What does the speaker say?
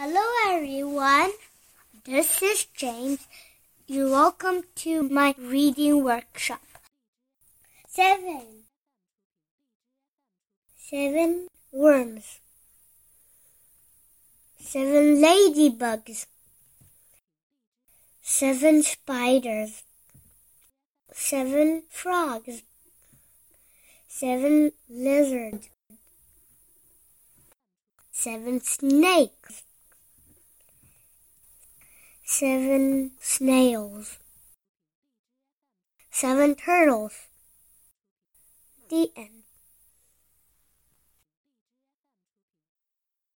Hello, everyone. This is James. You're welcome to my reading workshop. Seven. Seven worms. Seven ladybugs. Seven spiders. Seven frogs. Seven lizards. Seven snakes seven snails, seven turtles. The end.